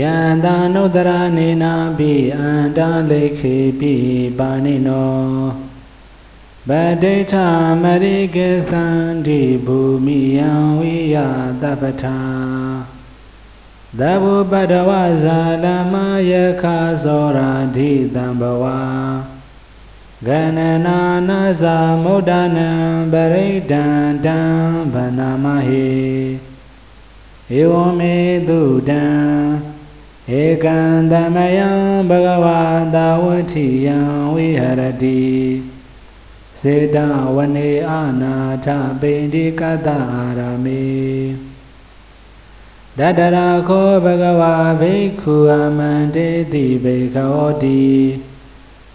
ယန္တာနုတ္တရနေနာပိအန္တလိခေပိပါဏိနောဗဒိဋ္ဌမရိကေသန္တိဘူမိယံဝိယတပ္ပထာသဗ္ဗပတ္တဝဇာလမယခသောရာဓိတံဘဝဂဏနာနာသမုဒ္ဒနံပရိဒံတံဗနာမဟိဧဝမေတုတံ ဧကံသမယံဘဂဝတာဝတိယံဝိဟရတိစေတဝနေအာနာထပိန္ဒီကတအာရမေတတရာခောဘဂဝါဘိက္ခုအမန္တေတိဘေခောတိ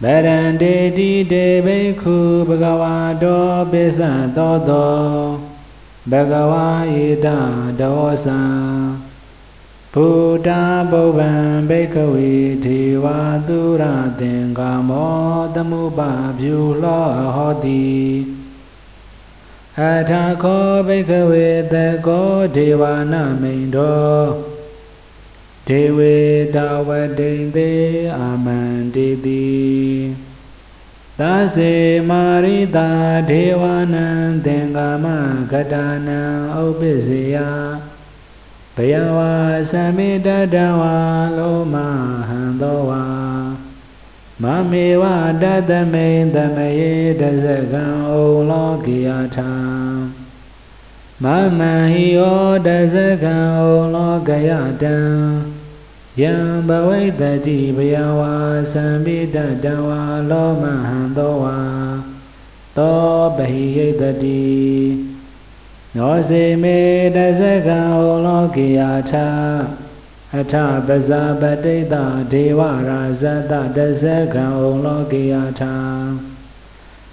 ဗရန္တေတိတေဘိက္ခုဘဂဝါတောပိစ္ဆသောတောဘဂဝါဣဒဒောသံ ဘုဒ္ဓဘုဗ္ဗံဘိက္ခဝေထေဝသူရသင်္ကာမောသမှုပပြုလောဟောတိအထာခောဘိက္ခဝေတကောဒေဝနာမိန်တော်ဒေဝေတဝတိန်သေးအာမန္တိတိသစေမာရိတာဒေဝနံသင်္ကာမကတနံဥပ္ပစေယဘ ယဝါသမိတတဝါလောမဟံသောဝါမမေဝတတမိန်တမယေတဇကံဩလောကိယထာမမဟိယောတဇကံဩလောကယတံယံဘဝိတတိဘယဝါသံပိတတဝါလောမဟံသောဝါသောပဟိယတတိ နောစေမေတဇကံဩလောကိယထာအထပဇာပတိတဒေဝရာဇတတဇကံဩလောကိယထာ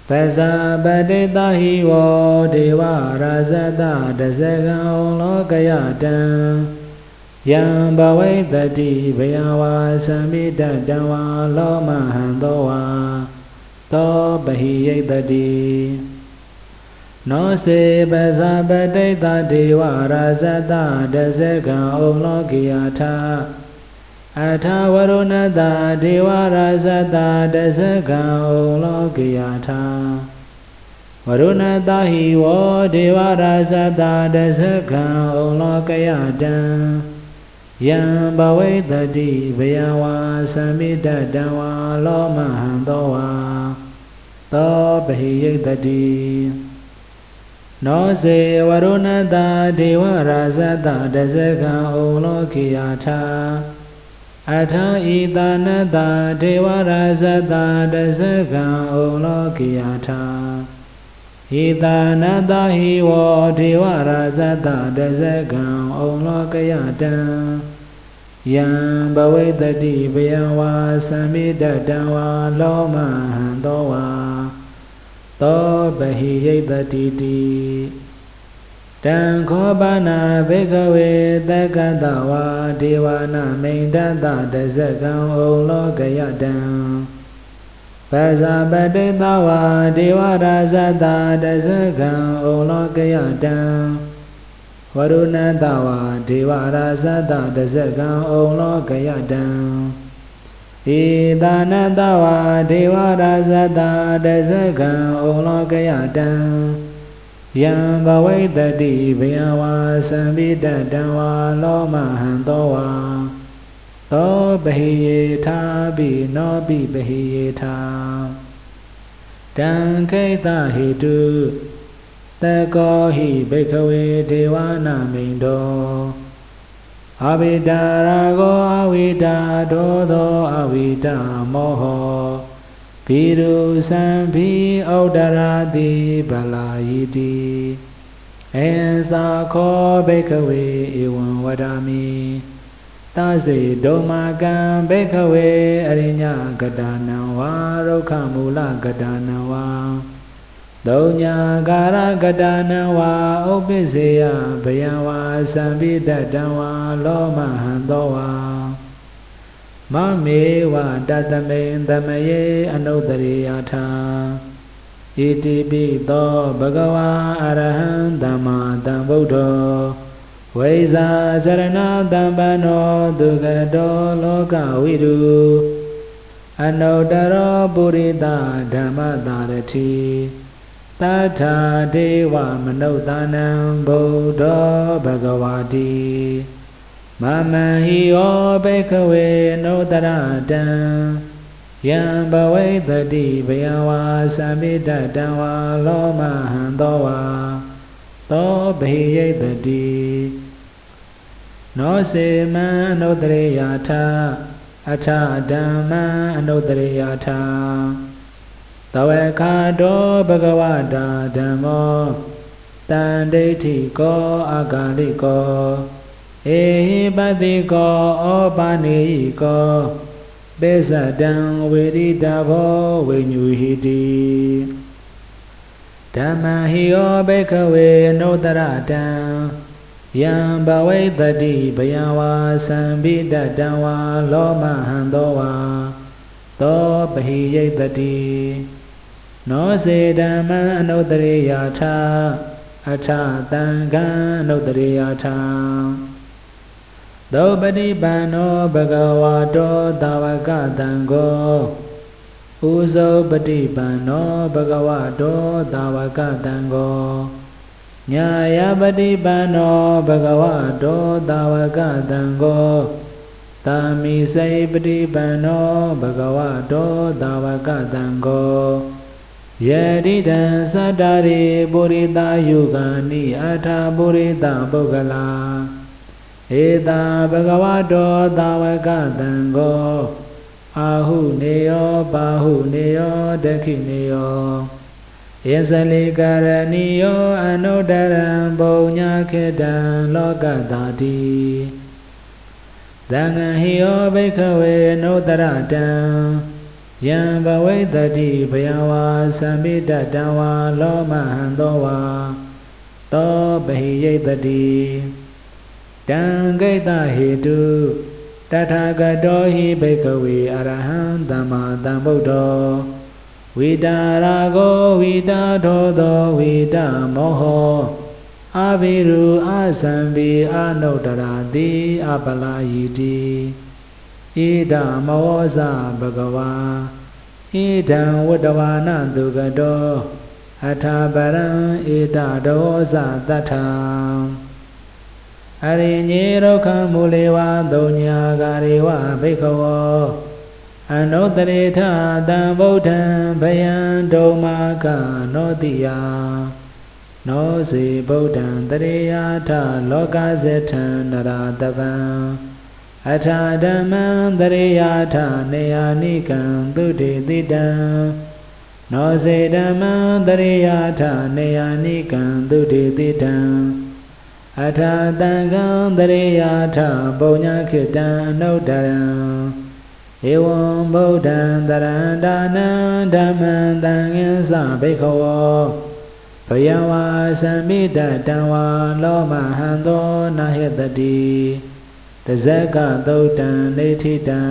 ပဇာပတိတဟိဝဒေဝရာဇတတဇကံဩလောကယတံယံဘဝိတတိဘယဝါသံမိတတံဝါလောမဟံသောဝါသောပဟိယတတိ နောစေပဇာပတိတဒေဝရာဇတတဇကံဩလောကိယထာအထာဝရုဏတဒေဝရာဇတတဇကံဩလောကိယထာဝရုဏတဟိဝဒေဝရာဇတတဇကံဩလောကယတံယံဘဝိတတိဘယဝါသံမိတတံဝါလောမဟံသောဝါသောပဟိယတတိ နောစေဝရုဏတဒေဝရာဇတတဇကံဩလောကိယထာအထာဤတာနတဒေဝရာဇတတဇကံဩလောကိယထာဣတာနတဟိဝဒေဝရာဇတတဇကံဩလောကယတံယံဘဝိတတိဘယဝါသံမိတတံဝါလောမဟံသောဝါ သောပဟိယတတိတိတံခောပါဏဘေကဝေတက္ကတဝါဒေဝနာမိန်တတတဇကံဩလောကယတံပဇာပတိတဝါဒေဝရာဇတတဇကံဩလောကယတံဝရုဏတဝါဒေဝရာဇတတဇကံဩလောကယတံ ဣတာနတဝါဒေဝရာဇတတဇကံဩလောကယတံယံဘဝိတတိဘယဝါသံပိတတံဝါလောမဟံသောဝါသောပဟိယေထာပိနောပိပဟိယေထာတံခိတဟိတုတကောဟိဘိခဝေဒေဝနာမိန်တော အဝိတာရာဂောအဝိတာဒောသောအဝိတာမောဟောဘိရုသံဘိဩဒရာတိဗလာယိတိအင်္စာခောဘိခဝေဧဝံဝဒာမိသစေဒုမာကံဘိခဝေအရိညကတာနံဝါရုခမူလကတာနံဝါ သုံးညာကာရကတာနံဝါဥပ္ပစေယဘယံဝါသံပိတတံဝါလောမဟံသောဝါမမေဝတတမိန်တမယေအနုတရိယထာဣတိပိသောဘဂဝါအရဟံသမ္မာသမ္ဗုဒ္ဓောဝိဇာစရဏတမ္ပနောဒုက္ခတောလောကဝိရုအနုတ္တရောပုရိသဓမ္မတာရတိ တထာဒေဝမနုဿာနံဗုဒ္ဓဘဂဝါတိမမံဟိယောဘေခဝေနုတရတံယံဘဝိတတိဘယဝါသမိတတံဝါလောမဟံသောဝါသောဘေယိတတိနောစေမံအနုတရေယာထအထဓမ္မံအနုတရေယာထ တဝေခါတောဘဂဝတာဓမ္မောတန်ဒိဋ္ဌိကောအာဂါလိကောဧဟိပတိကောဩပါနေဟိကောပေသတံဝေရိတဘောဝိညူဟိတိဓမ္မဟိယောဘေခဝေနုတရတံယံဘဝိတတိဘယဝါသံပိတတံဝါလောမဟံသောဝါသောပဟိယိတတိ နောစေဓမ္မံအနုတ္တရေယာထာအထတံခံအနုတ္တရေယာထာသောပတိပန္နောဘဂဝါတောသာဝကတံကိုဥဇောပတိပန္နောဘဂဝါတောသာဝကတံကိုညာယပတိပန္နောဘဂဝါတောသာဝကတံကိုသာမိစေပတိပန္နောဘဂဝါတောသာဝကတံကို ယတိတံသတ္တရိပုရိသယုဂာနိအထာပုရိသပုဂ္ဂလာဧတာဘဂဝတောသာဝကတံကိုအာဟုနေယောပါဟုနေယောဒခိနေယောယဇလိကရဏီယောအနုတ္တရံဘုံညာခေတံလောကတာတိသံဃဟိယောဘိခဝေနုတ္တရတံ ယံဘဝိတတိဘယဝါသံမိတတံဝါလောမဟံသောဝါသောပဟိယိတတိတံဂိတဟေတုတထာဂတောဟိဘိကဝေအရဟံသမ္မာသမ္ဗုဒ္ဓောဝိတာရာဂောဝိတာထောသောဝိတာမောဟောအဘိရုအသံဘိအနုတ္တရာတိအပလာယိတိ ဣဒမောဇဘဂဝါဣဒံဝတ္တဝါနတုကတောအထာပရံဣဒဒောဇတထံအရိညေဒုက္ခမူလေဝသုံးညာကာရေဝဘိခဝောအနုတရေထတံဗုဒ္ဓံဗယံဒုမာကနောတိယနောစေဗုဒ္ဓံတရေယာထလောကဇေထံနရာတပံ အထာဓမ္မံတရေယာထနေယာနိကံသုတေတိတံနောစေဓမ္မံတရေယာထနေယာနိကံသုတေတိတံအထာတံကံတရေယာထပုံညာခိတံအနုတရံဧဝံဗုဒ္ဓံတရန္တာနံဓမ္မံတံငင်းစဘိခဝောဘယဝါသံမိတတံဝါလောမဟံသောနာဟေတတိတ ဇက်ကသုတ်တံနေထိတံ